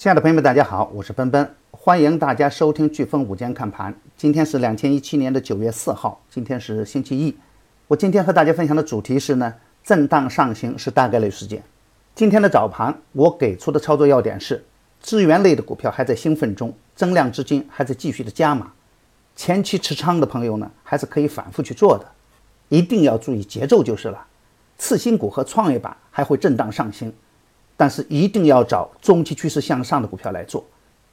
亲爱的朋友们，大家好，我是奔奔，欢迎大家收听飓风午间看盘。今天是两千一七年的九月四号，今天是星期一。我今天和大家分享的主题是呢，震荡上行是大概率事件。今天的早盘，我给出的操作要点是，资源类的股票还在兴奋中，增量资金还在继续的加码，前期持仓的朋友呢，还是可以反复去做的，一定要注意节奏就是了。次新股和创业板还会震荡上行。但是一定要找中期趋势向上的股票来做，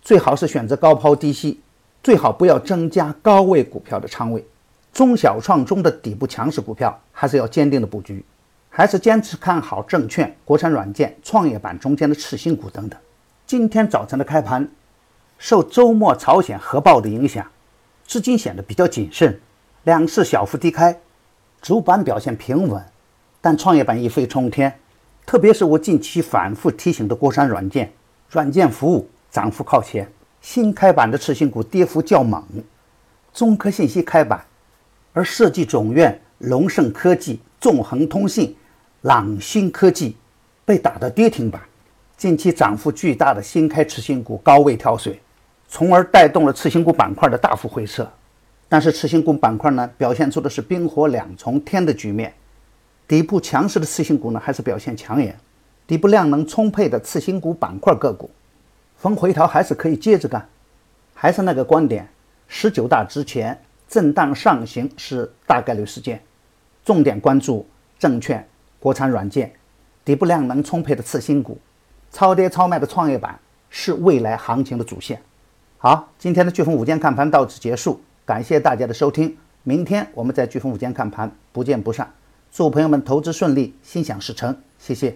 最好是选择高抛低吸，最好不要增加高位股票的仓位。中小创中的底部强势股票还是要坚定的布局，还是坚持看好证券、国产软件、创业板中间的次新股等等。今天早晨的开盘，受周末朝鲜核爆的影响，资金显得比较谨慎，两市小幅低开，主板表现平稳，但创业板一飞冲天。特别是我近期反复提醒的国产软件、软件服务涨幅靠前，新开板的次新股跌幅较猛，中科信息开板，而设计总院、龙盛科技、纵横通信、朗新科技被打得跌停板，近期涨幅巨大的新开次新股高位跳水，从而带动了次新股板块的大幅回撤。但是次新股板块呢，表现出的是冰火两重天的局面。底部强势的次新股呢，还是表现抢眼；底部量能充沛的次新股板块个股，逢回调还是可以接着干。还是那个观点，十九大之前震荡上行是大概率事件，重点关注证券、国产软件、底部量能充沛的次新股，超跌超卖的创业板是未来行情的主线。好，今天的飓风午间看盘到此结束，感谢大家的收听，明天我们在飓风午间看盘不见不散。祝朋友们投资顺利，心想事成，谢谢。